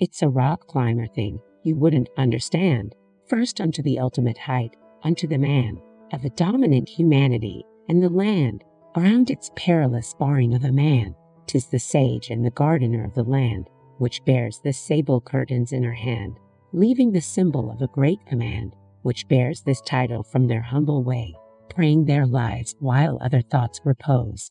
It's a rock climber thing you wouldn't understand. First unto the ultimate height, unto the man of a dominant humanity, and the land around its perilous barring of a man, tis the sage and the gardener of the land, which bears the sable curtains in her hand, leaving the symbol of a great command, which bears this title from their humble way, praying their lives while other thoughts repose.